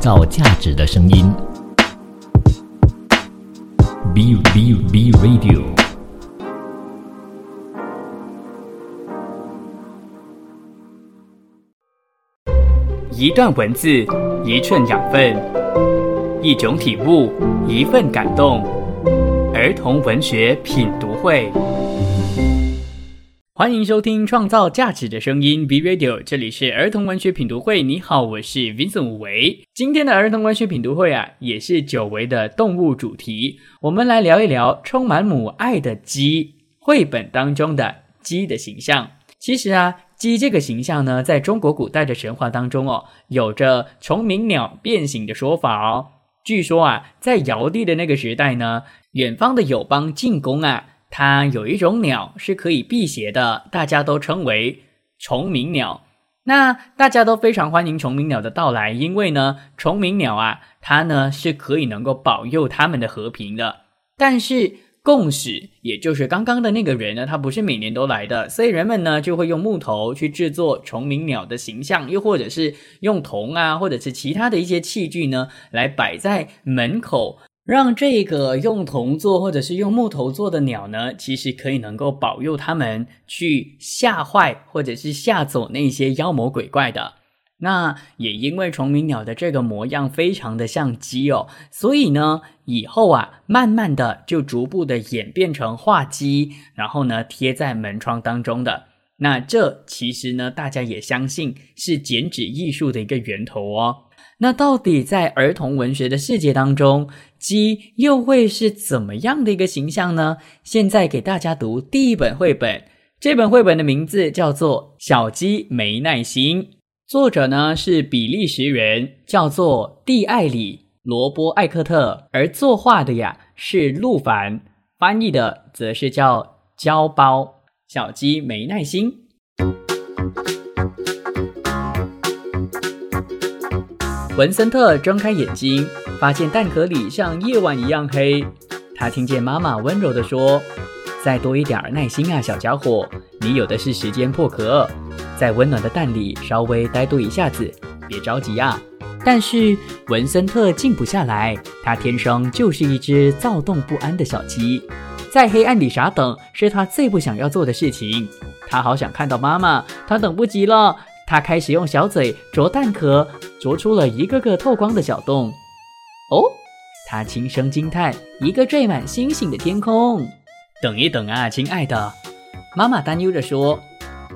造价值的声音。B B B Radio。一段文字，一寸养分，一种体悟，一份感动。儿童文学品读会。欢迎收听《创造价值的声音》B Radio，这里是儿童文学品读会。你好，我是 Vincent 武维。今天的儿童文学品读会啊，也是久违的动物主题。我们来聊一聊充满母爱的鸡绘本当中的鸡的形象。其实啊，鸡这个形象呢，在中国古代的神话当中哦，有着虫鸣鸟变形的说法哦。据说啊，在尧帝的那个时代呢，远方的友邦进攻啊。它有一种鸟是可以辟邪的，大家都称为虫鸣鸟。那大家都非常欢迎虫鸣鸟的到来，因为呢，虫鸣鸟啊，它呢是可以能够保佑他们的和平的。但是共使，也就是刚刚的那个人呢，他不是每年都来的，所以人们呢就会用木头去制作虫鸣鸟的形象，又或者是用铜啊，或者是其他的一些器具呢，来摆在门口。让这个用铜做或者是用木头做的鸟呢，其实可以能够保佑他们去吓坏或者是吓走那些妖魔鬼怪的。那也因为虫鸣鸟的这个模样非常的像鸡哦，所以呢，以后啊，慢慢的就逐步的演变成画鸡，然后呢贴在门窗当中的。那这其实呢，大家也相信是剪纸艺术的一个源头哦。那到底在儿童文学的世界当中，鸡又会是怎么样的一个形象呢？现在给大家读第一本绘本，这本绘本的名字叫做《小鸡没耐心》，作者呢是比利时人，叫做蒂艾里·罗波艾克特，而作画的呀是陆凡，翻译的则是叫胶包。小鸡没耐心。文森特睁开眼睛，发现蛋壳里像夜晚一样黑。他听见妈妈温柔地说：“再多一点耐心啊，小家伙，你有的是时间破壳，在温暖的蛋里稍微待多一下子，别着急啊。”但是文森特静不下来，他天生就是一只躁动不安的小鸡，在黑暗里傻等是他最不想要做的事情。他好想看到妈妈，他等不及了。他开始用小嘴啄蛋壳，啄出了一个个透光的小洞。哦，他轻声惊叹：“一个缀满星星的天空。”等一等啊，亲爱的，妈妈担忧着说：“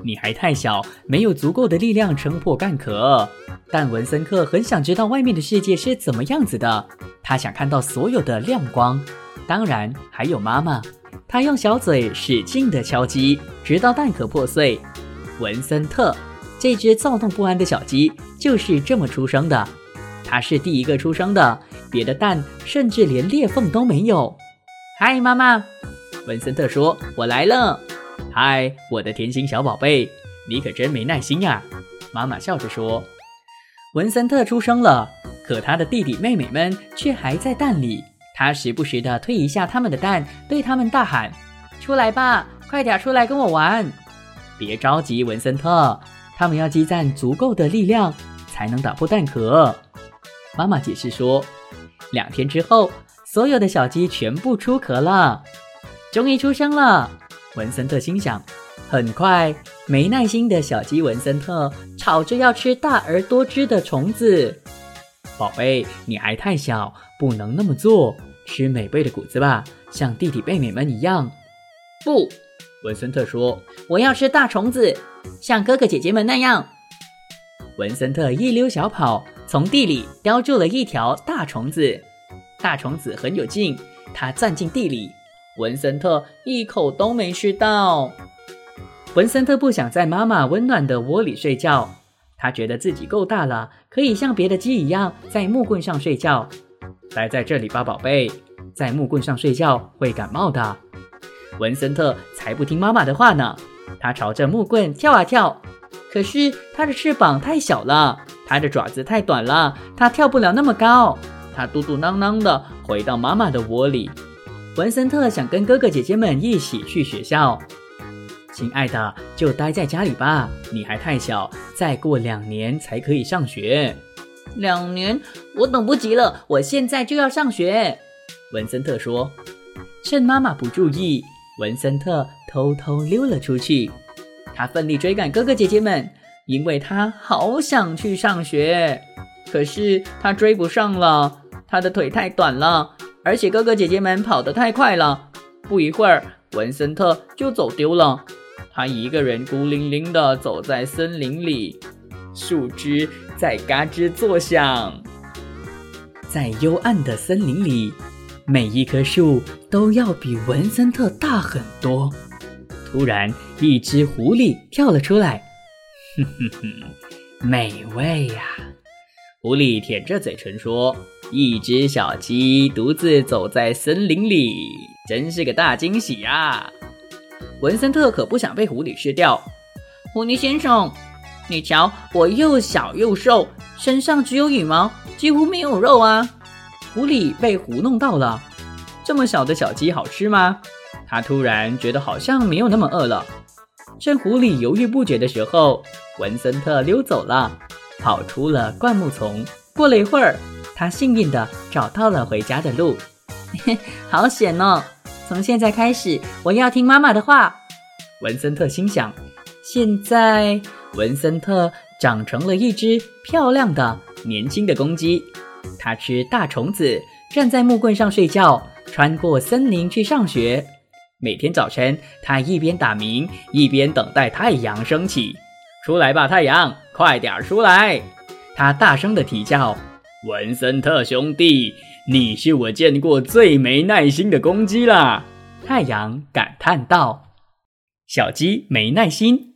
你还太小，没有足够的力量撑破蛋壳。”但文森特很想知道外面的世界是怎么样子的，他想看到所有的亮光，当然还有妈妈。他用小嘴使劲地敲击，直到蛋壳破碎。文森特。这只躁动不安的小鸡就是这么出生的，它是第一个出生的，别的蛋甚至连裂缝都没有。嗨，妈妈，文森特说：“我来了。”嗨，我的甜心小宝贝，你可真没耐心呀！妈妈笑着说。文森特出生了，可他的弟弟妹妹们却还在蛋里。他时不时地推一下他们的蛋，对他们大喊：“出来吧，快点出来跟我玩！”别着急，文森特。他们要积攒足够的力量，才能打破蛋壳。妈妈解释说：“两天之后，所有的小鸡全部出壳了，终于出生了。”文森特心想。很快，没耐心的小鸡文森特吵着要吃大而多汁的虫子。宝贝，你还太小，不能那么做。吃美味的谷子吧，像弟弟妹妹们一样。不。文森特说：“我要吃大虫子，像哥哥姐姐们那样。”文森特一溜小跑，从地里叼住了一条大虫子。大虫子很有劲，它钻进地里，文森特一口都没吃到。文森特不想在妈妈温暖的窝里睡觉，他觉得自己够大了，可以像别的鸡一样在木棍上睡觉。待在这里吧，宝贝，在木棍上睡觉会感冒的。文森特才不听妈妈的话呢，他朝着木棍跳啊跳，可是他的翅膀太小了，他的爪子太短了，他跳不了那么高。他嘟嘟囔囔的回到妈妈的窝里。文森特想跟哥哥姐姐们一起去学校，亲爱的，就待在家里吧，你还太小，再过两年才可以上学。两年，我等不及了，我现在就要上学。文森特说。趁妈妈不注意，文森特偷偷溜了出去。他奋力追赶哥哥姐姐们，因为他好想去上学。可是他追不上了，他的腿太短了，而且哥哥姐姐们跑得太快了。不一会儿，文森特就走丢了。他一个人孤零零地走在森林里，树枝在嘎吱作响。在幽暗的森林里，每一棵树都要比文森特大很多。突然，一只狐狸跳了出来，哼哼哼，美味呀！狐狸舔着嘴唇说：“一只小鸡独自走在森林里，真是个大惊喜呀！”文森特可不想被狐狸吃掉。狐狸先生，你瞧，我又小又瘦，身上只有羽毛，几乎没有肉啊！狐狸被糊弄到了。这么小的小鸡好吃吗？他突然觉得好像没有那么饿了。趁狐狸犹豫不决的时候，文森特溜走了，跑出了灌木丛。过了一会儿，他幸运地找到了回家的路。嘿 好险哦！从现在开始，我要听妈妈的话。文森特心想。现在，文森特长成了一只漂亮的、年轻的公鸡。它吃大虫子，站在木棍上睡觉，穿过森林去上学。每天早晨，它一边打鸣，一边等待太阳升起。出来吧，太阳，快点出来！它大声地啼叫。文森特兄弟。你是我见过最没耐心的公鸡啦！太阳感叹道：“小鸡没耐心。”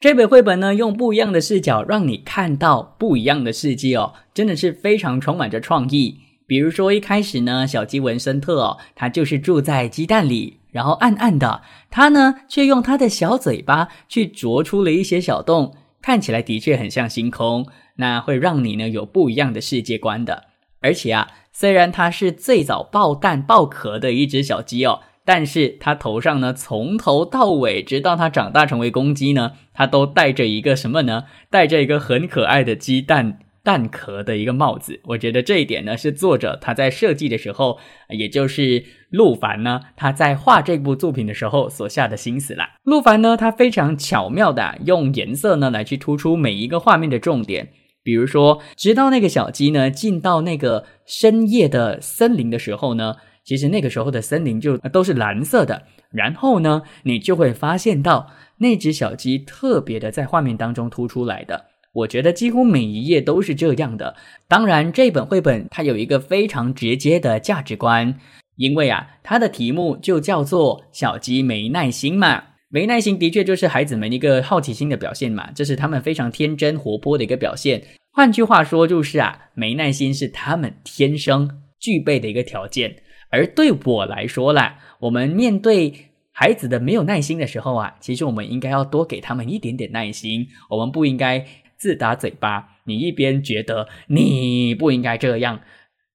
这本绘本呢，用不一样的视角让你看到不一样的世界哦，真的是非常充满着创意。比如说一开始呢，小鸡文森特哦，它就是住在鸡蛋里，然后暗暗的，它呢却用它的小嘴巴去啄出了一些小洞，看起来的确很像星空，那会让你呢有不一样的世界观的。而且啊。虽然它是最早爆蛋爆壳的一只小鸡哦，但是它头上呢，从头到尾，直到它长大成为公鸡呢，它都戴着一个什么呢？戴着一个很可爱的鸡蛋蛋壳的一个帽子。我觉得这一点呢，是作者他在设计的时候，也就是陆凡呢，他在画这部作品的时候所下的心思啦。陆凡呢，他非常巧妙的用颜色呢来去突出每一个画面的重点。比如说，直到那个小鸡呢进到那个深夜的森林的时候呢，其实那个时候的森林就都是蓝色的。然后呢，你就会发现到那只小鸡特别的在画面当中突出来的。我觉得几乎每一页都是这样的。当然，这本绘本它有一个非常直接的价值观，因为啊，它的题目就叫做“小鸡没耐心”嘛。没耐心的确就是孩子们一个好奇心的表现嘛，这是他们非常天真活泼的一个表现。换句话说，就是啊，没耐心是他们天生具备的一个条件。而对我来说啦，我们面对孩子的没有耐心的时候啊，其实我们应该要多给他们一点点耐心。我们不应该自打嘴巴。你一边觉得你不应该这样，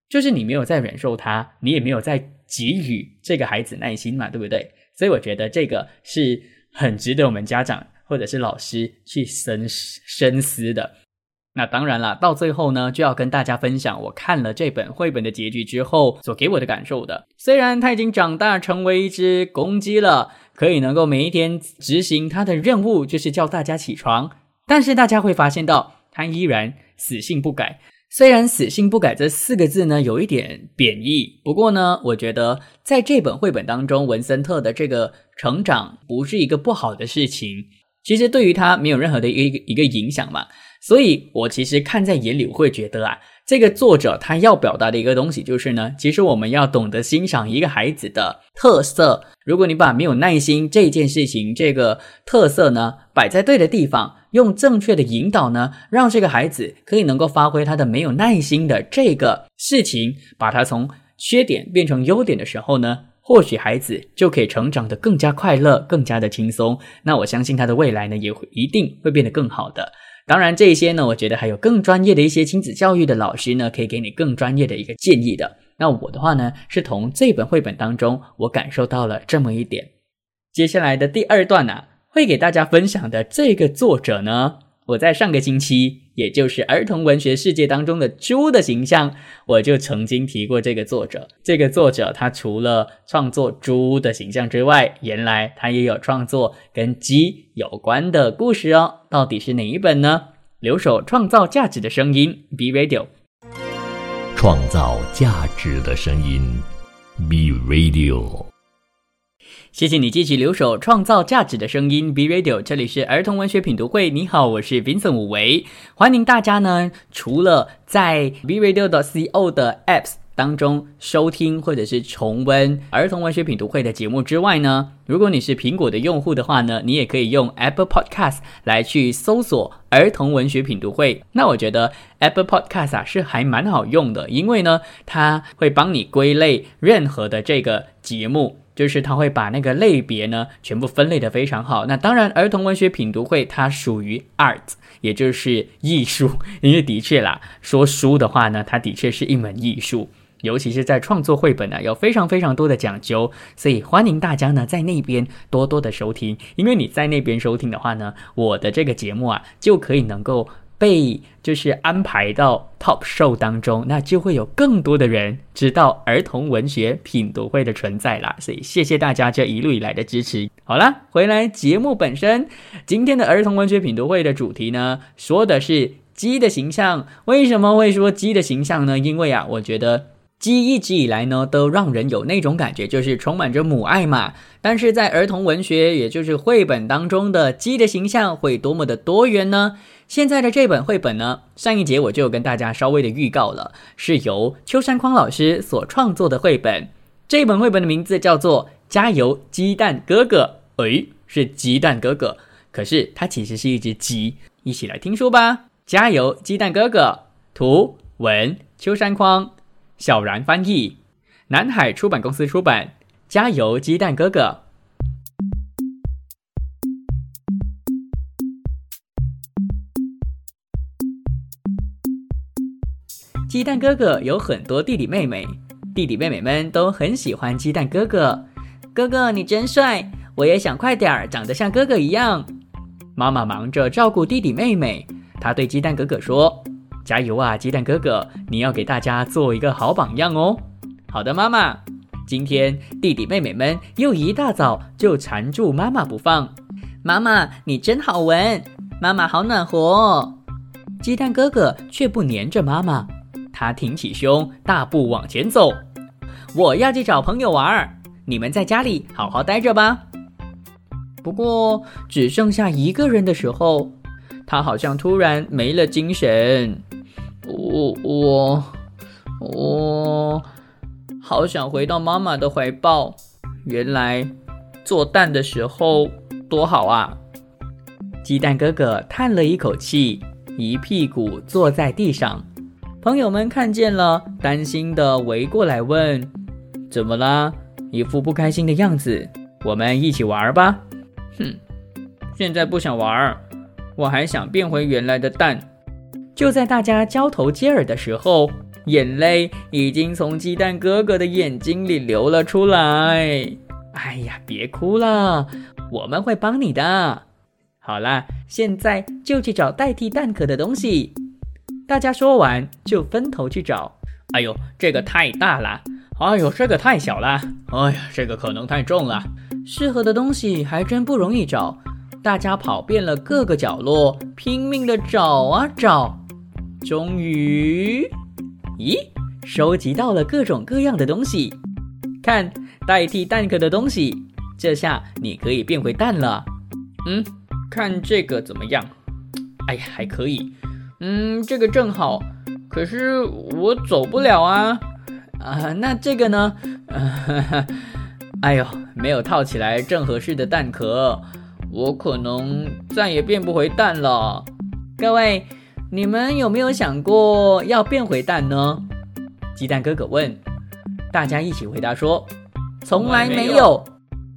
就是你没有在忍受他，你也没有在给予这个孩子耐心嘛，对不对？所以我觉得这个是很值得我们家长或者是老师去深深思的。那当然了，到最后呢，就要跟大家分享我看了这本绘本的结局之后所给我的感受的。虽然他已经长大成为一只公鸡了，可以能够每一天执行他的任务，就是叫大家起床，但是大家会发现到他依然死性不改。虽然“死性不改”这四个字呢有一点贬义，不过呢，我觉得在这本绘本当中，文森特的这个成长不是一个不好的事情。其实对于他没有任何的一个一个影响嘛，所以我其实看在眼里，我会觉得啊，这个作者他要表达的一个东西就是呢，其实我们要懂得欣赏一个孩子的特色。如果你把没有耐心这件事情这个特色呢摆在对的地方。用正确的引导呢，让这个孩子可以能够发挥他的没有耐心的这个事情，把他从缺点变成优点的时候呢，或许孩子就可以成长的更加快乐，更加的轻松。那我相信他的未来呢，也会一定会变得更好的。当然，这些呢，我觉得还有更专业的一些亲子教育的老师呢，可以给你更专业的一个建议的。那我的话呢，是从这本绘本当中，我感受到了这么一点。接下来的第二段呢。会给大家分享的这个作者呢，我在上个星期，也就是儿童文学世界当中的猪的形象，我就曾经提过这个作者。这个作者他除了创作猪的形象之外，原来他也有创作跟鸡有关的故事哦。到底是哪一本呢？留守创造价值的声音，B Radio。创造价值的声音，B Radio。谢谢你继续留守创造价值的声音，B Radio，这里是儿童文学品读会。你好，我是 Vincent 武维，欢迎大家呢。除了在 B Radio 的 CO 的 Apps 当中收听或者是重温儿童文学品读会的节目之外呢，如果你是苹果的用户的话呢，你也可以用 Apple Podcast 来去搜索儿童文学品读会。那我觉得 Apple Podcast 啊是还蛮好用的，因为呢，它会帮你归类任何的这个节目。就是他会把那个类别呢全部分类的非常好。那当然，儿童文学品读会它属于 art，也就是艺术。因为的确啦，说书的话呢，它的确是一门艺术，尤其是在创作绘本呢，有非常非常多的讲究。所以欢迎大家呢在那边多多的收听，因为你在那边收听的话呢，我的这个节目啊就可以能够。被就是安排到 Top Show 当中，那就会有更多的人知道儿童文学品读会的存在啦。所以谢谢大家这一路以来的支持。好了，回来节目本身，今天的儿童文学品读会的主题呢，说的是鸡的形象。为什么会说鸡的形象呢？因为啊，我觉得。鸡一直以来呢，都让人有那种感觉，就是充满着母爱嘛。但是在儿童文学，也就是绘本当中的鸡的形象会多么的多元呢？现在的这本绘本呢，上一节我就跟大家稍微的预告了，是由秋山匡老师所创作的绘本。这本绘本的名字叫做《加油鸡蛋哥哥》，诶，是鸡蛋哥哥，可是它其实是一只鸡。一起来听书吧，《加油鸡蛋哥哥》，图文秋山匡。小然翻译，南海出版公司出版。加油，鸡蛋哥哥！鸡蛋哥哥有很多弟弟妹妹，弟弟妹妹们都很喜欢鸡蛋哥哥。哥哥，你真帅！我也想快点儿长得像哥哥一样。妈妈忙着照顾弟弟妹妹，她对鸡蛋哥哥说。加油啊，鸡蛋哥哥！你要给大家做一个好榜样哦。好的，妈妈。今天弟弟妹妹们又一大早就缠住妈妈不放。妈妈，你真好闻，妈妈好暖和。鸡蛋哥哥却不粘着妈妈，他挺起胸，大步往前走。我要去找朋友玩儿，你们在家里好好待着吧。不过只剩下一个人的时候，他好像突然没了精神。我我我好想回到妈妈的怀抱。原来做蛋的时候多好啊！鸡蛋哥哥叹了一口气，一屁股坐在地上。朋友们看见了，担心的围过来问：“怎么啦？一副不开心的样子。”我们一起玩吧。哼，现在不想玩，我还想变回原来的蛋。就在大家交头接耳的时候，眼泪已经从鸡蛋哥哥的眼睛里流了出来。哎呀，别哭了，我们会帮你的。好啦，现在就去找代替蛋壳的东西。大家说完就分头去找。哎呦，这个太大了！哎呦，这个太小了！哎呀，这个可能太重了。适合的东西还真不容易找。大家跑遍了各个角落，拼命的找啊找。终于，咦，收集到了各种各样的东西。看，代替蛋壳的东西，这下你可以变回蛋了。嗯，看这个怎么样？哎呀，还可以。嗯，这个正好。可是我走不了啊。啊，那这个呢？哎呦，没有套起来正合适的蛋壳，我可能再也变不回蛋了。各位。你们有没有想过要变回蛋呢？鸡蛋哥哥问。大家一起回答说：“从来没有，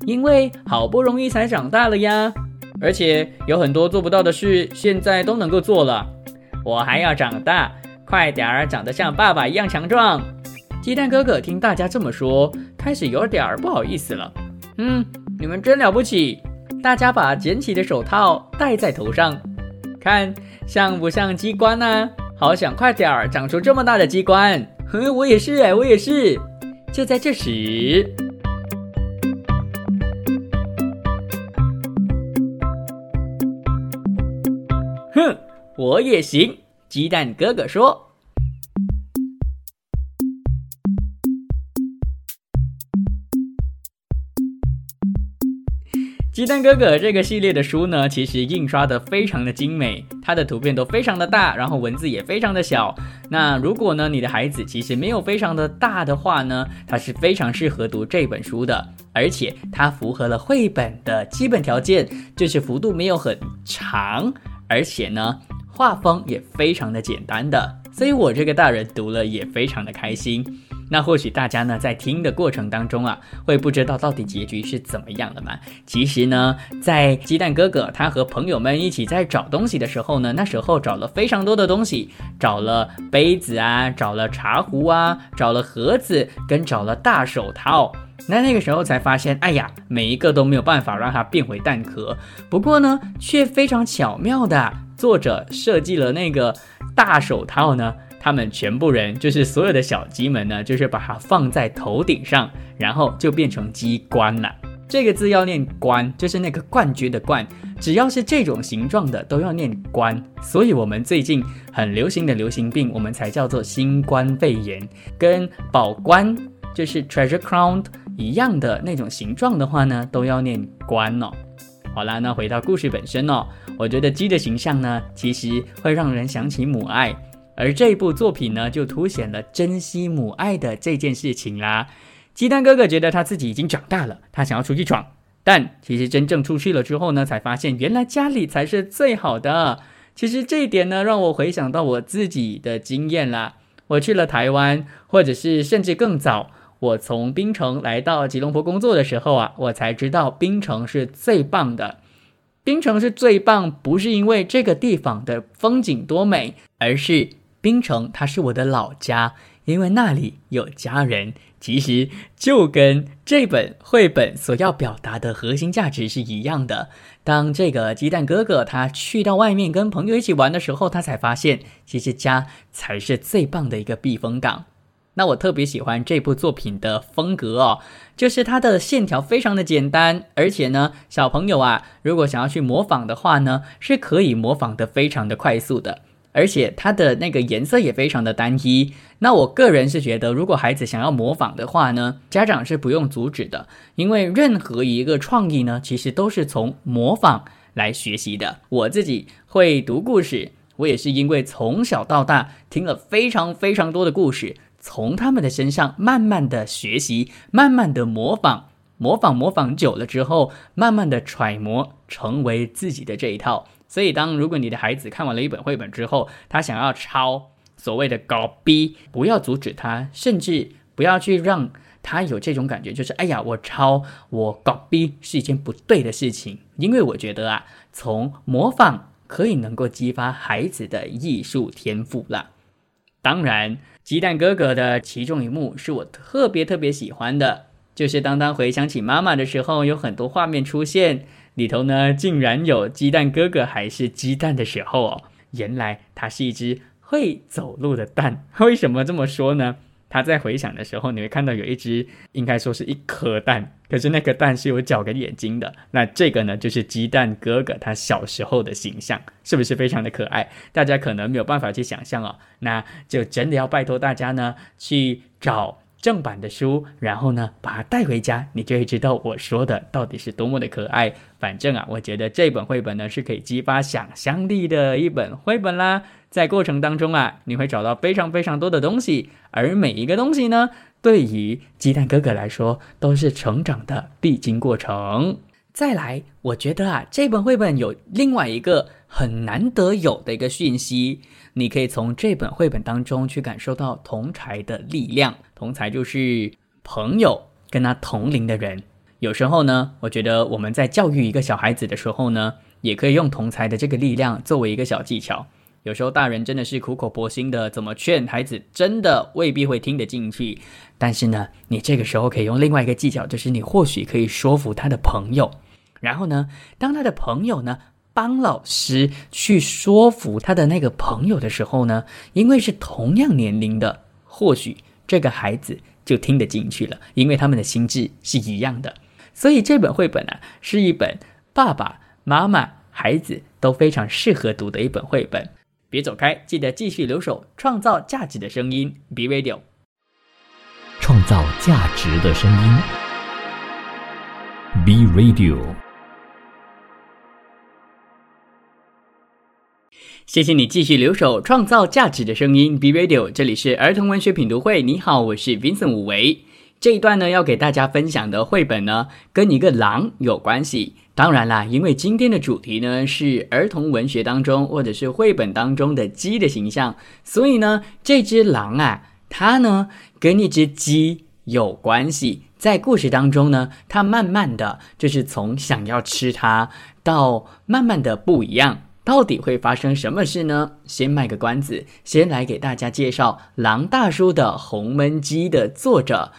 因为好不容易才长大了呀。而且有很多做不到的事，现在都能够做了。我还要长大，快点儿长得像爸爸一样强壮。”鸡蛋哥哥听大家这么说，开始有点儿不好意思了。嗯，你们真了不起。大家把捡起的手套戴在头上。看像不像机关呢？好想快点儿长出这么大的机关。哼，我也是哎，我也是。就在这时，哼，我也行。鸡蛋哥哥说。鸡蛋哥哥这个系列的书呢，其实印刷的非常的精美，它的图片都非常的大，然后文字也非常的小。那如果呢，你的孩子其实没有非常的大的话呢，它是非常适合读这本书的，而且它符合了绘本的基本条件，就是幅度没有很长，而且呢，画风也非常的简单的，所以我这个大人读了也非常的开心。那或许大家呢在听的过程当中啊，会不知道到底结局是怎么样的嘛？其实呢，在鸡蛋哥哥他和朋友们一起在找东西的时候呢，那时候找了非常多的东西，找了杯子啊，找了茶壶啊，找了盒子，跟找了大手套。那那个时候才发现，哎呀，每一个都没有办法让它变回蛋壳。不过呢，却非常巧妙的，作者设计了那个大手套呢。他们全部人就是所有的小鸡们呢，就是把它放在头顶上，然后就变成鸡冠了。这个字要念冠，就是那个冠军的冠。只要是这种形状的都要念冠。所以，我们最近很流行的流行病，我们才叫做新冠肺炎。跟宝冠就是 treasure crown 一样的那种形状的话呢，都要念关哦。好啦，那回到故事本身哦，我觉得鸡的形象呢，其实会让人想起母爱。而这部作品呢，就凸显了珍惜母爱的这件事情啦。鸡蛋哥哥觉得他自己已经长大了，他想要出去闯，但其实真正出去了之后呢，才发现原来家里才是最好的。其实这一点呢，让我回想到我自己的经验啦。我去了台湾，或者是甚至更早，我从槟城来到吉隆坡工作的时候啊，我才知道槟城是最棒的。槟城是最棒，不是因为这个地方的风景多美，而是。槟城，它是我的老家，因为那里有家人。其实就跟这本绘本所要表达的核心价值是一样的。当这个鸡蛋哥哥他去到外面跟朋友一起玩的时候，他才发现，其实家才是最棒的一个避风港。那我特别喜欢这部作品的风格哦，就是它的线条非常的简单，而且呢，小朋友啊，如果想要去模仿的话呢，是可以模仿的非常的快速的。而且它的那个颜色也非常的单一。那我个人是觉得，如果孩子想要模仿的话呢，家长是不用阻止的，因为任何一个创意呢，其实都是从模仿来学习的。我自己会读故事，我也是因为从小到大听了非常非常多的故事，从他们的身上慢慢的学习，慢慢的模仿，模仿模仿久了之后，慢慢的揣摩，成为自己的这一套。所以，当如果你的孩子看完了一本绘本之后，他想要抄所谓的搞逼不要阻止他，甚至不要去让他有这种感觉，就是哎呀，我抄我搞逼是一件不对的事情。因为我觉得啊，从模仿可以能够激发孩子的艺术天赋啦。当然，鸡蛋哥哥的其中一幕是我特别特别喜欢的，就是当当回想起妈妈的时候，有很多画面出现。里头呢，竟然有鸡蛋哥哥还是鸡蛋的时候哦，原来他是一只会走路的蛋。为什么这么说呢？他在回想的时候，你会看到有一只，应该说是一颗蛋，可是那个蛋是有脚跟眼睛的。那这个呢，就是鸡蛋哥哥他小时候的形象，是不是非常的可爱？大家可能没有办法去想象哦，那就真的要拜托大家呢去找。正版的书，然后呢，把它带回家，你就会知道我说的到底是多么的可爱。反正啊，我觉得这本绘本呢是可以激发想象力的一本绘本啦。在过程当中啊，你会找到非常非常多的东西，而每一个东西呢，对于鸡蛋哥哥来说都是成长的必经过程。再来，我觉得啊，这本绘本有另外一个很难得有的一个讯息。你可以从这本绘本当中去感受到同才的力量。同才就是朋友，跟他同龄的人。有时候呢，我觉得我们在教育一个小孩子的时候呢，也可以用同才的这个力量作为一个小技巧。有时候大人真的是苦口婆心的怎么劝孩子，真的未必会听得进去。但是呢，你这个时候可以用另外一个技巧，就是你或许可以说服他的朋友。然后呢，当他的朋友呢。帮老师去说服他的那个朋友的时候呢，因为是同样年龄的，或许这个孩子就听得进去了，因为他们的心智是一样的。所以这本绘本啊，是一本爸爸妈妈、孩子都非常适合读的一本绘本。别走开，记得继续留守，创造价值的声音，B Radio，创造价值的声音，B Radio。谢谢你继续留守，创造价值的声音，B Radio，这里是儿童文学品读会。你好，我是 Vincent 武维。这一段呢，要给大家分享的绘本呢，跟一个狼有关系。当然啦，因为今天的主题呢是儿童文学当中或者是绘本当中的鸡的形象，所以呢，这只狼啊，它呢跟一只鸡有关系。在故事当中呢，它慢慢的就是从想要吃它，到慢慢的不一样。到底会发生什么事呢？先卖个关子，先来给大家介绍《狼大叔的红焖鸡》的作者。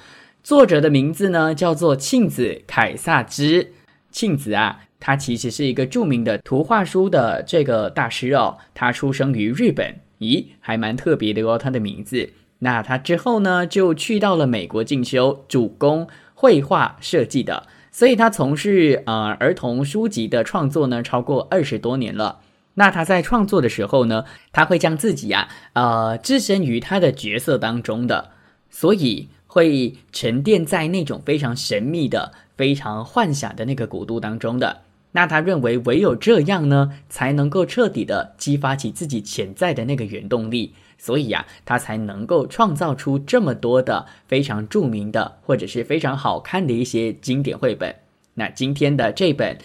作者的名字呢叫做庆子凯撒之。庆子啊，他其实是一个著名的图画书的这个大师哦。他出生于日本，咦，还蛮特别的哦。他的名字，那他之后呢就去到了美国进修，主攻绘画设计的。所以他从事呃儿童书籍的创作呢超过二十多年了。那他在创作的时候呢，他会将自己呀呃置身于他的角色当中的，所以。会沉淀在那种非常神秘的、非常幻想的那个国度当中的。那他认为，唯有这样呢，才能够彻底的激发起自己潜在的那个原动力。所以呀，他才能够创造出这么多的非常著名的或者是非常好看的一些经典绘本。那今天的这本《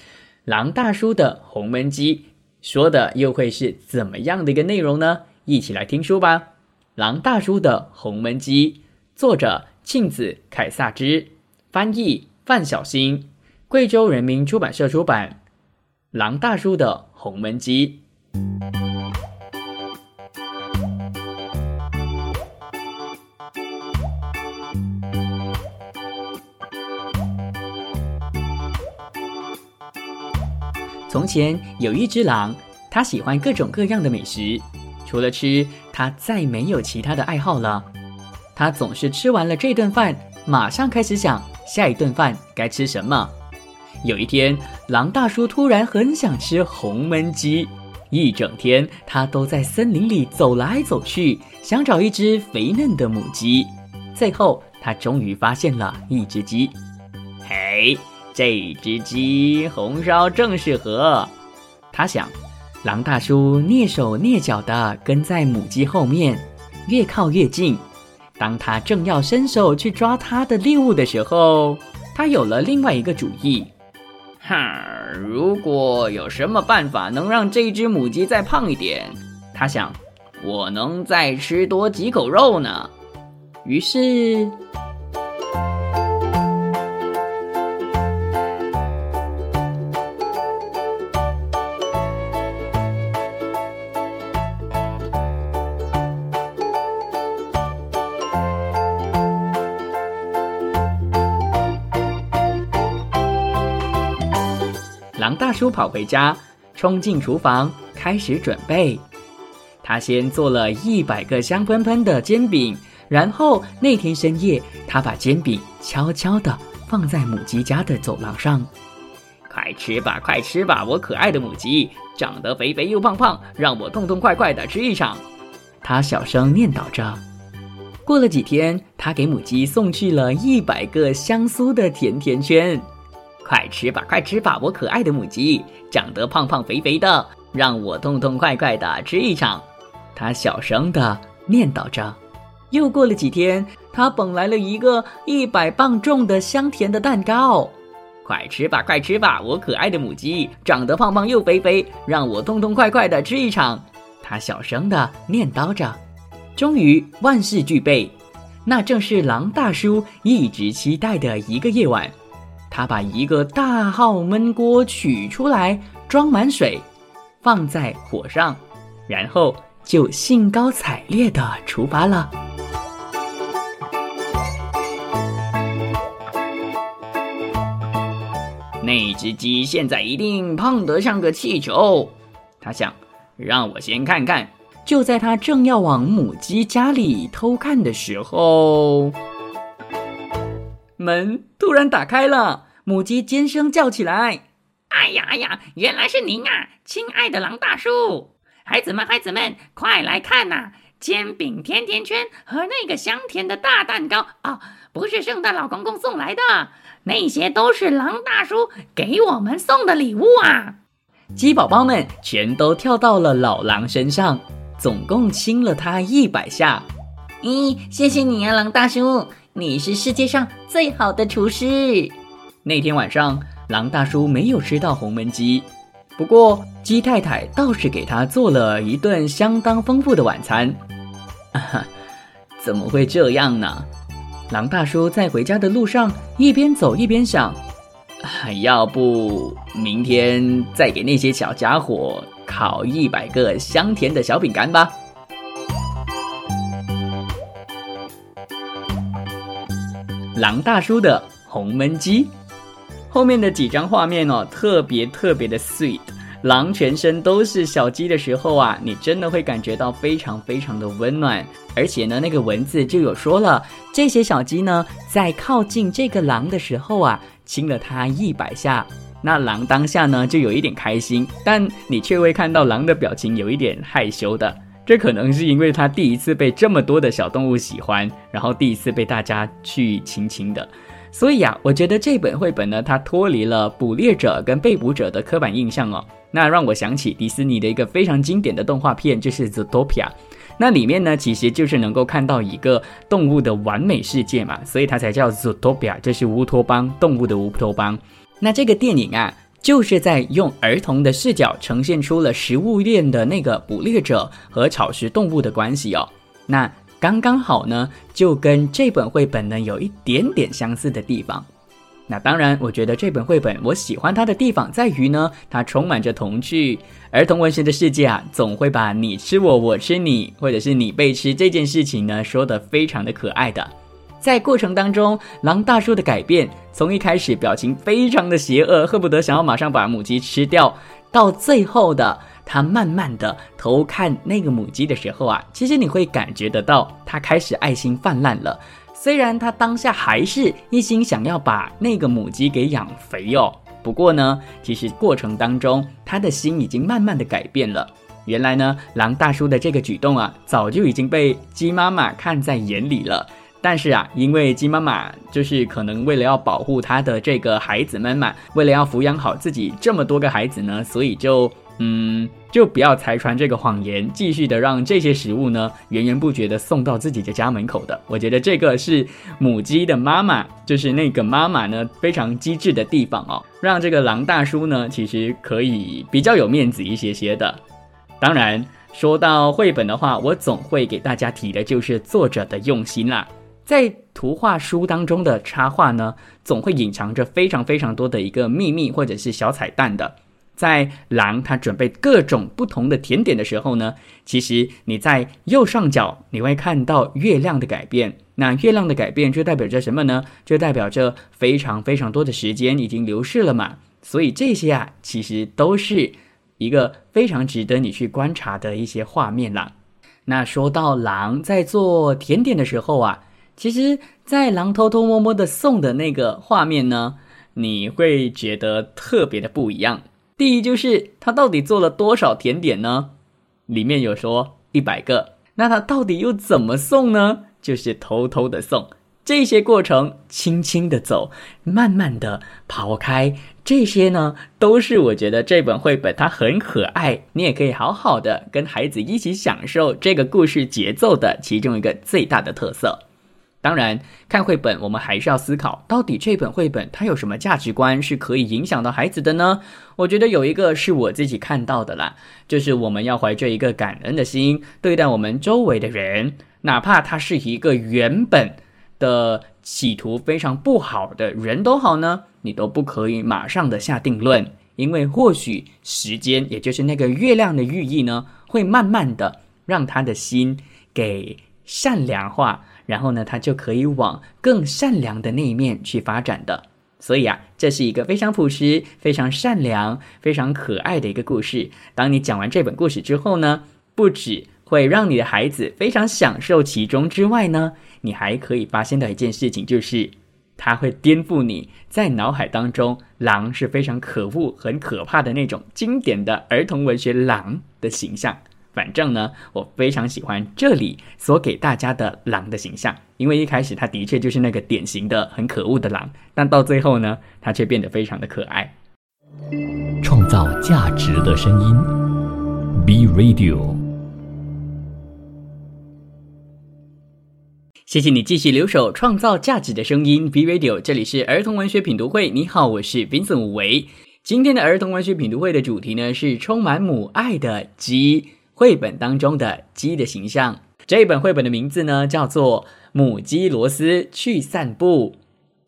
狼大叔的红焖鸡》说的又会是怎么样的一个内容呢？一起来听书吧，《狼大叔的红焖鸡》，作者。庆子凯撒之翻译范小新，贵州人民出版社出版。狼大叔的红焖鸡。从前有一只狼，它喜欢各种各样的美食，除了吃，它再没有其他的爱好了。他总是吃完了这顿饭，马上开始想下一顿饭该吃什么。有一天，狼大叔突然很想吃红焖鸡，一整天他都在森林里走来走去，想找一只肥嫩的母鸡。最后，他终于发现了一只鸡。嘿，这只鸡红烧正适合。他想，狼大叔蹑手蹑脚地跟在母鸡后面，越靠越近。当他正要伸手去抓他的猎物的时候，他有了另外一个主意。哈，如果有什么办法能让这只母鸡再胖一点，他想，我能再吃多几口肉呢。于是。叔跑回家，冲进厨房开始准备。他先做了一百个香喷喷的煎饼，然后那天深夜，他把煎饼悄悄地放在母鸡家的走廊上。快吃吧，快吃吧，我可爱的母鸡，长得肥肥又胖胖，让我痛痛快快地吃一场。他小声念叨着。过了几天，他给母鸡送去了一百个香酥的甜甜圈。快吃吧，快吃吧，我可爱的母鸡，长得胖胖肥肥的，让我痛痛快快的吃一场。他小声的念叨着。又过了几天，他捧来了一个一百磅重的香甜的蛋糕。快吃吧，快吃吧，我可爱的母鸡，长得胖胖又肥肥，让我痛痛快快的吃一场。他小声的念叨着。终于万事俱备，那正是狼大叔一直期待的一个夜晚。他把一个大号焖锅取出来，装满水，放在火上，然后就兴高采烈的出发了。那只鸡现在一定胖得像个气球。他想，让我先看看。就在他正要往母鸡家里偷看的时候，门突然打开了，母鸡尖声叫起来：“哎呀哎呀，原来是您啊，亲爱的狼大叔！孩子们，孩子们，快来看呐！煎饼甜甜圈和那个香甜的大蛋糕啊，不是圣诞老公公送来的，那些都是狼大叔给我们送的礼物啊！”鸡宝宝们全都跳到了老狼身上。总共亲了他一百下，咦，谢谢你啊，狼大叔，你是世界上最好的厨师。那天晚上，狼大叔没有吃到红焖鸡，不过鸡太太倒是给他做了一顿相当丰富的晚餐。哈怎么会这样呢？狼大叔在回家的路上一边走一边想：要不明天再给那些小家伙。烤一百个香甜的小饼干吧。狼大叔的红焖鸡，后面的几张画面哦，特别特别的 sweet。狼全身都是小鸡的时候啊，你真的会感觉到非常非常的温暖。而且呢，那个文字就有说了，这些小鸡呢，在靠近这个狼的时候啊，亲了它一百下。那狼当下呢，就有一点开心，但你却会看到狼的表情有一点害羞的。这可能是因为他第一次被这么多的小动物喜欢，然后第一次被大家去亲亲的。所以啊，我觉得这本绘本呢，它脱离了捕猎者跟被捕者的刻板印象哦。那让我想起迪士尼的一个非常经典的动画片，就是《Zootopia》。那里面呢，其实就是能够看到一个动物的完美世界嘛，所以它才叫 Zootopia，就是乌托邦，动物的乌托邦。那这个电影啊，就是在用儿童的视角呈现出了食物链的那个捕猎者和草食动物的关系哦。那刚刚好呢，就跟这本绘本呢有一点点相似的地方。那当然，我觉得这本绘本我喜欢它的地方在于呢，它充满着童趣。儿童文学的世界啊，总会把你吃我，我吃你，或者是你被吃这件事情呢，说得非常的可爱的。在过程当中，狼大叔的改变，从一开始表情非常的邪恶，恨不得想要马上把母鸡吃掉，到最后的他慢慢的偷看那个母鸡的时候啊，其实你会感觉得到他开始爱心泛滥了。虽然他当下还是一心想要把那个母鸡给养肥哦，不过呢，其实过程当中他的心已经慢慢的改变了。原来呢，狼大叔的这个举动啊，早就已经被鸡妈妈看在眼里了。但是啊，因为鸡妈妈就是可能为了要保护她的这个孩子们嘛，为了要抚养好自己这么多个孩子呢，所以就嗯，就不要拆穿这个谎言，继续的让这些食物呢源源不绝的送到自己的家门口的。我觉得这个是母鸡的妈妈，就是那个妈妈呢非常机智的地方哦，让这个狼大叔呢其实可以比较有面子一些些的。当然，说到绘本的话，我总会给大家提的就是作者的用心啦。在图画书当中的插画呢，总会隐藏着非常非常多的一个秘密或者是小彩蛋的。在狼它准备各种不同的甜点的时候呢，其实你在右上角你会看到月亮的改变。那月亮的改变就代表着什么呢？就代表着非常非常多的时间已经流逝了嘛。所以这些啊，其实都是一个非常值得你去观察的一些画面啦。那说到狼在做甜点的时候啊。其实，在狼偷偷摸摸的送的那个画面呢，你会觉得特别的不一样。第一，就是他到底做了多少甜点呢？里面有说一百个，那他到底又怎么送呢？就是偷偷的送。这些过程，轻轻的走，慢慢的跑开，这些呢，都是我觉得这本绘本它很可爱，你也可以好好的跟孩子一起享受这个故事节奏的其中一个最大的特色。当然，看绘本我们还是要思考，到底这本绘本它有什么价值观是可以影响到孩子的呢？我觉得有一个是我自己看到的啦，就是我们要怀着一个感恩的心对待我们周围的人，哪怕他是一个原本的企图非常不好的人都好呢，你都不可以马上的下定论，因为或许时间，也就是那个月亮的寓意呢，会慢慢的让他的心给善良化。然后呢，他就可以往更善良的那一面去发展的。所以啊，这是一个非常朴实、非常善良、非常可爱的一个故事。当你讲完这本故事之后呢，不止会让你的孩子非常享受其中之外呢，你还可以发现到一件事情，就是它会颠覆你在脑海当中狼是非常可恶、很可怕的那种经典的儿童文学狼的形象。反正呢，我非常喜欢这里所给大家的狼的形象，因为一开始他的确就是那个典型的很可恶的狼，但到最后呢，他却变得非常的可爱。创造价值的声音，B Radio。谢谢你继续留守创造价值的声音，B Radio，这里是儿童文学品读会。你好，我是 Vincent 武维。今天的儿童文学品读会的主题呢是充满母爱的鸡。绘本当中的鸡的形象，这本绘本的名字呢叫做《母鸡罗斯去散步》，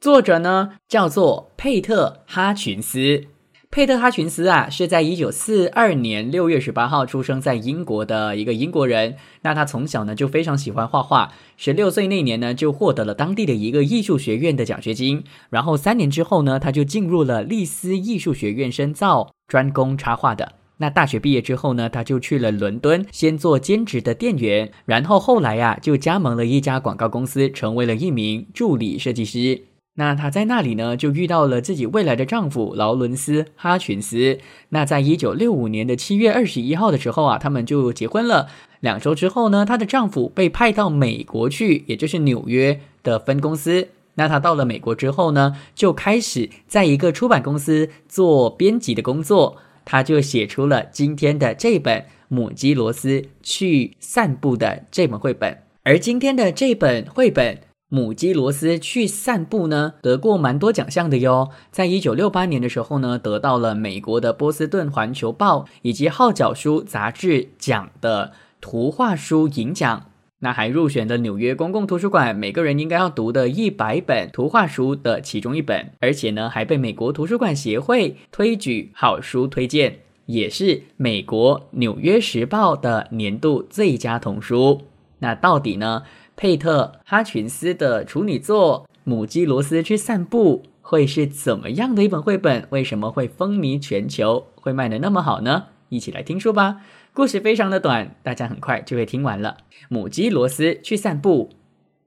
作者呢叫做佩特哈群斯。佩特哈群斯啊，是在一九四二年六月十八号出生在英国的一个英国人。那他从小呢就非常喜欢画画，十六岁那年呢就获得了当地的一个艺术学院的奖学金。然后三年之后呢，他就进入了利斯艺术学院深造，专攻插画的。那大学毕业之后呢，他就去了伦敦，先做兼职的店员，然后后来呀，就加盟了一家广告公司，成为了一名助理设计师。那他在那里呢，就遇到了自己未来的丈夫劳伦斯·哈群斯。那在一九六五年的七月二十一号的时候啊，他们就结婚了。两周之后呢，她的丈夫被派到美国去，也就是纽约的分公司。那他到了美国之后呢，就开始在一个出版公司做编辑的工作。他就写出了今天的这本《母鸡罗斯去散步》的这本绘本，而今天的这本绘本《母鸡罗斯去散步》呢，得过蛮多奖项的哟。在一九六八年的时候呢，得到了美国的波士顿环球报以及号角书杂志奖的图画书银奖。那还入选了纽约公共图书馆每个人应该要读的一百本图画书的其中一本，而且呢还被美国图书馆协会推举好书推荐，也是美国纽约时报的年度最佳童书。那到底呢，佩特哈群斯的处女作《母鸡罗斯去散步》会是怎么样的一本绘本？为什么会风靡全球，会卖的那么好呢？一起来听书吧。故事非常的短，大家很快就会听完了。母鸡罗斯去散步，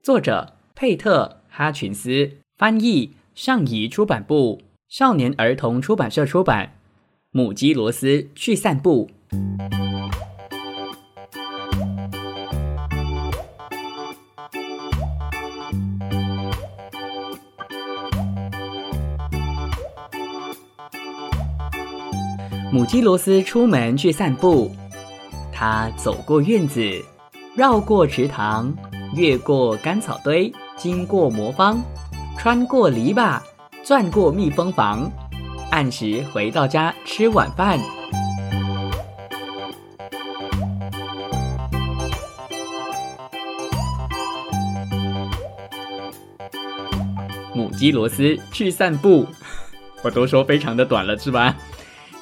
作者佩特哈群斯，翻译上译出版部少年儿童出版社出版。母鸡罗斯去散步。母鸡罗斯出门去散步。他走过院子，绕过池塘，越过干草堆，经过魔方，穿过篱笆，转过蜜蜂房，按时回到家吃晚饭。母鸡罗斯去散步，我都说非常的短了，是吧？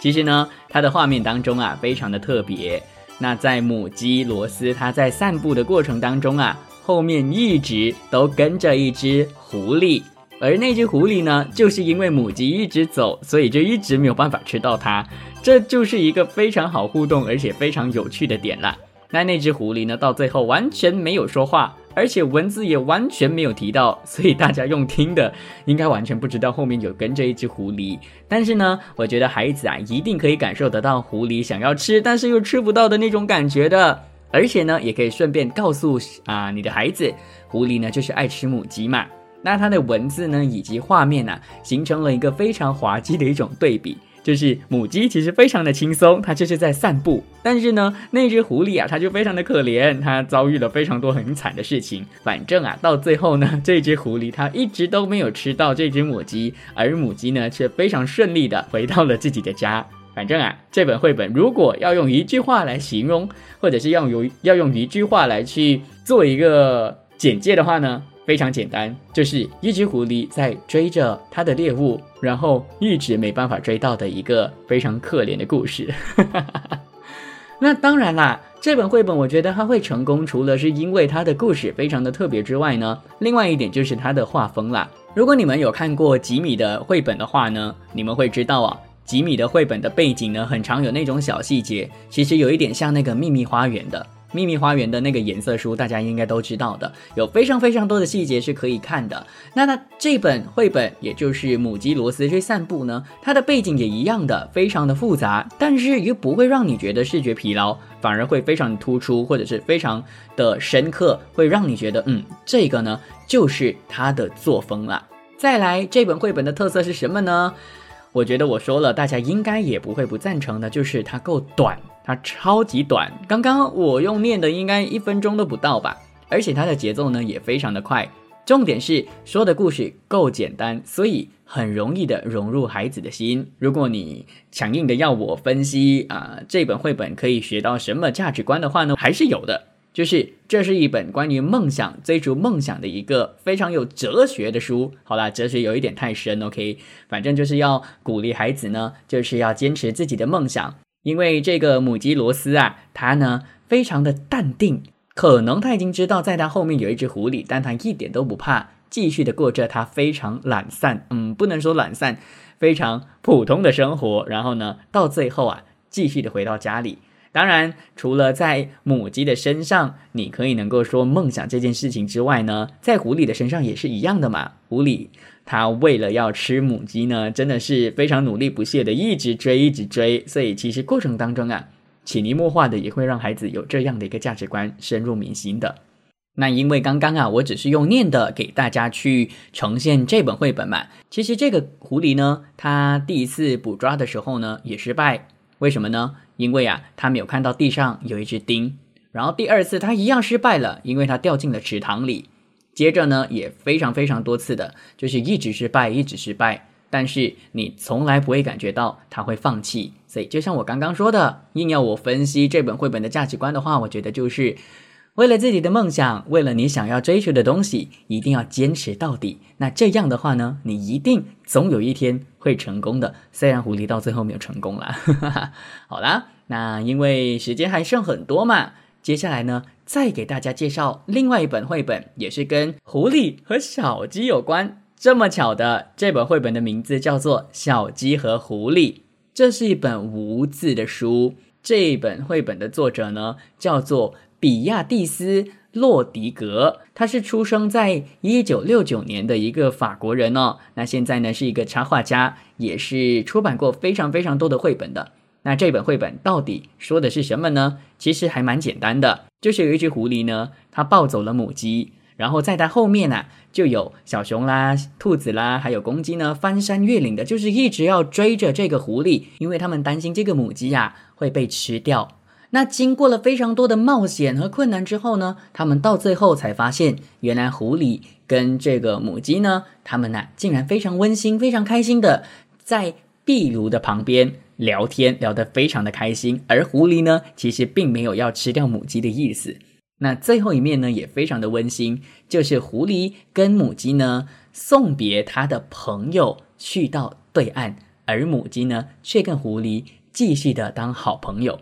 其实呢，它的画面当中啊，非常的特别。那在母鸡罗斯，它在散步的过程当中啊，后面一直都跟着一只狐狸，而那只狐狸呢，就是因为母鸡一直走，所以就一直没有办法吃到它，这就是一个非常好互动而且非常有趣的点了。那那只狐狸呢，到最后完全没有说话。而且文字也完全没有提到，所以大家用听的应该完全不知道后面有跟着一只狐狸。但是呢，我觉得孩子啊一定可以感受得到狐狸想要吃，但是又吃不到的那种感觉的。而且呢，也可以顺便告诉啊你的孩子，狐狸呢就是爱吃母鸡嘛。那它的文字呢以及画面呢，形成了一个非常滑稽的一种对比。就是母鸡其实非常的轻松，它就是在散步。但是呢，那只狐狸啊，它就非常的可怜，它遭遇了非常多很惨的事情。反正啊，到最后呢，这只狐狸它一直都没有吃到这只母鸡，而母鸡呢，却非常顺利的回到了自己的家。反正啊，这本绘本如果要用一句话来形容，或者是要用要用一句话来去做一个简介的话呢？非常简单，就是一只狐狸在追着它的猎物，然后一直没办法追到的一个非常可怜的故事。那当然啦，这本绘本我觉得它会成功，除了是因为它的故事非常的特别之外呢，另外一点就是它的画风啦。如果你们有看过吉米的绘本的话呢，你们会知道啊，吉米的绘本的背景呢，很常有那种小细节，其实有一点像那个秘密花园的。秘密花园的那个颜色书，大家应该都知道的，有非常非常多的细节是可以看的。那它这本绘本，也就是母鸡罗斯去散步呢，它的背景也一样的，非常的复杂，但是又不会让你觉得视觉疲劳，反而会非常突出，或者是非常的深刻，会让你觉得，嗯，这个呢就是它的作风了。再来，这本绘本的特色是什么呢？我觉得我说了，大家应该也不会不赞成的，就是它够短。它超级短，刚刚我用念的应该一分钟都不到吧，而且它的节奏呢也非常的快。重点是说的故事够简单，所以很容易的融入孩子的心。如果你强硬的要我分析啊这本绘本可以学到什么价值观的话呢，还是有的，就是这是一本关于梦想、追逐梦想的一个非常有哲学的书。好啦，哲学有一点太深，OK，反正就是要鼓励孩子呢，就是要坚持自己的梦想。因为这个母鸡罗斯啊，它呢非常的淡定，可能他已经知道在他后面有一只狐狸，但他一点都不怕，继续的过着他非常懒散，嗯，不能说懒散，非常普通的生活。然后呢，到最后啊，继续的回到家里。当然，除了在母鸡的身上，你可以能够说梦想这件事情之外呢，在狐狸的身上也是一样的嘛。狐狸它为了要吃母鸡呢，真的是非常努力不懈的，一直追，一直追。所以其实过程当中啊，潜移默化的也会让孩子有这样的一个价值观深入民心的。那因为刚刚啊，我只是用念的给大家去呈现这本绘本嘛。其实这个狐狸呢，它第一次捕抓的时候呢，也失败。为什么呢？因为啊，他没有看到地上有一只钉。然后第二次他一样失败了，因为他掉进了池塘里。接着呢，也非常非常多次的，就是一直失败，一直失败。但是你从来不会感觉到他会放弃。所以就像我刚刚说的，硬要我分析这本绘本的价值观的话，我觉得就是。为了自己的梦想，为了你想要追求的东西，一定要坚持到底。那这样的话呢，你一定总有一天会成功的。虽然狐狸到最后没有成功了。好啦，那因为时间还剩很多嘛，接下来呢，再给大家介绍另外一本绘本，也是跟狐狸和小鸡有关。这么巧的，这本绘本的名字叫做《小鸡和狐狸》，这是一本无字的书。这本绘本的作者呢，叫做。比亚蒂斯·洛迪格，他是出生在一九六九年的一个法国人哦。那现在呢是一个插画家，也是出版过非常非常多的绘本的。那这本绘本到底说的是什么呢？其实还蛮简单的，就是有一只狐狸呢，它抱走了母鸡，然后在它后面呢就有小熊啦、兔子啦，还有公鸡呢，翻山越岭的，就是一直要追着这个狐狸，因为他们担心这个母鸡呀会被吃掉。那经过了非常多的冒险和困难之后呢，他们到最后才发现，原来狐狸跟这个母鸡呢，他们呢竟然非常温馨、非常开心的在壁炉的旁边聊天，聊得非常的开心。而狐狸呢，其实并没有要吃掉母鸡的意思。那最后一面呢，也非常的温馨，就是狐狸跟母鸡呢送别他的朋友去到对岸，而母鸡呢却跟狐狸继续的当好朋友。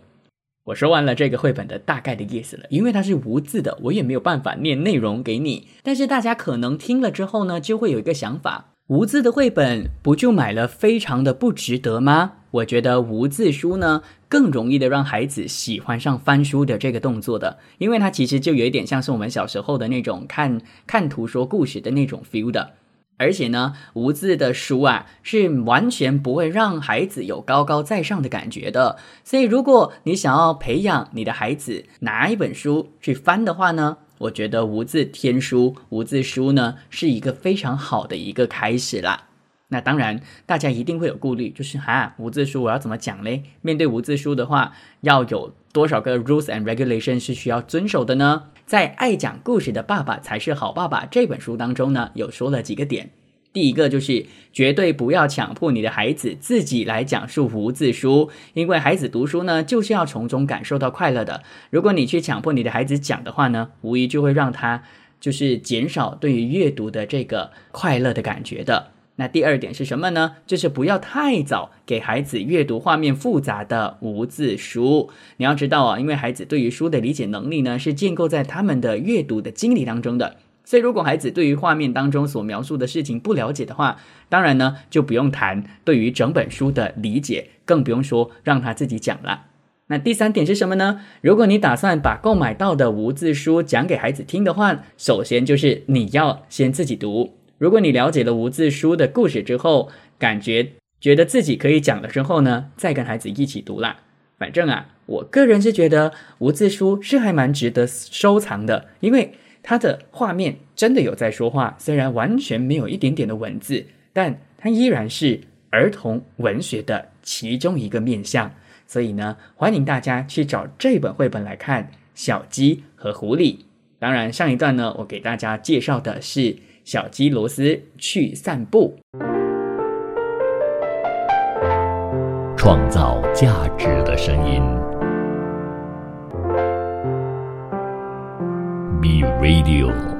我说完了这个绘本的大概的意思了，因为它是无字的，我也没有办法念内容给你。但是大家可能听了之后呢，就会有一个想法：无字的绘本不就买了非常的不值得吗？我觉得无字书呢，更容易的让孩子喜欢上翻书的这个动作的，因为它其实就有一点像是我们小时候的那种看看图说故事的那种 feel 的。而且呢，无字的书啊，是完全不会让孩子有高高在上的感觉的。所以，如果你想要培养你的孩子拿一本书去翻的话呢，我觉得无字天书、无字书呢，是一个非常好的一个开始啦。那当然，大家一定会有顾虑，就是哈，无字书我要怎么讲嘞？面对无字书的话，要有多少个 rules and regulations 是需要遵守的呢？在《爱讲故事的爸爸才是好爸爸》这本书当中呢，有说了几个点。第一个就是绝对不要强迫你的孩子自己来讲述无字书，因为孩子读书呢，就是要从中感受到快乐的。如果你去强迫你的孩子讲的话呢，无疑就会让他就是减少对于阅读的这个快乐的感觉的。那第二点是什么呢？就是不要太早给孩子阅读画面复杂的无字书。你要知道啊，因为孩子对于书的理解能力呢，是建构在他们的阅读的经历当中的。所以，如果孩子对于画面当中所描述的事情不了解的话，当然呢就不用谈对于整本书的理解，更不用说让他自己讲了。那第三点是什么呢？如果你打算把购买到的无字书讲给孩子听的话，首先就是你要先自己读。如果你了解了无字书的故事之后，感觉觉得自己可以讲了之后呢，再跟孩子一起读啦。反正啊，我个人是觉得无字书是还蛮值得收藏的，因为。它的画面真的有在说话，虽然完全没有一点点的文字，但它依然是儿童文学的其中一个面向。所以呢，欢迎大家去找这本绘本来看《小鸡和狐狸》。当然，上一段呢，我给大家介绍的是小鸡罗斯去散步，创造价值的声音，Be。Radio.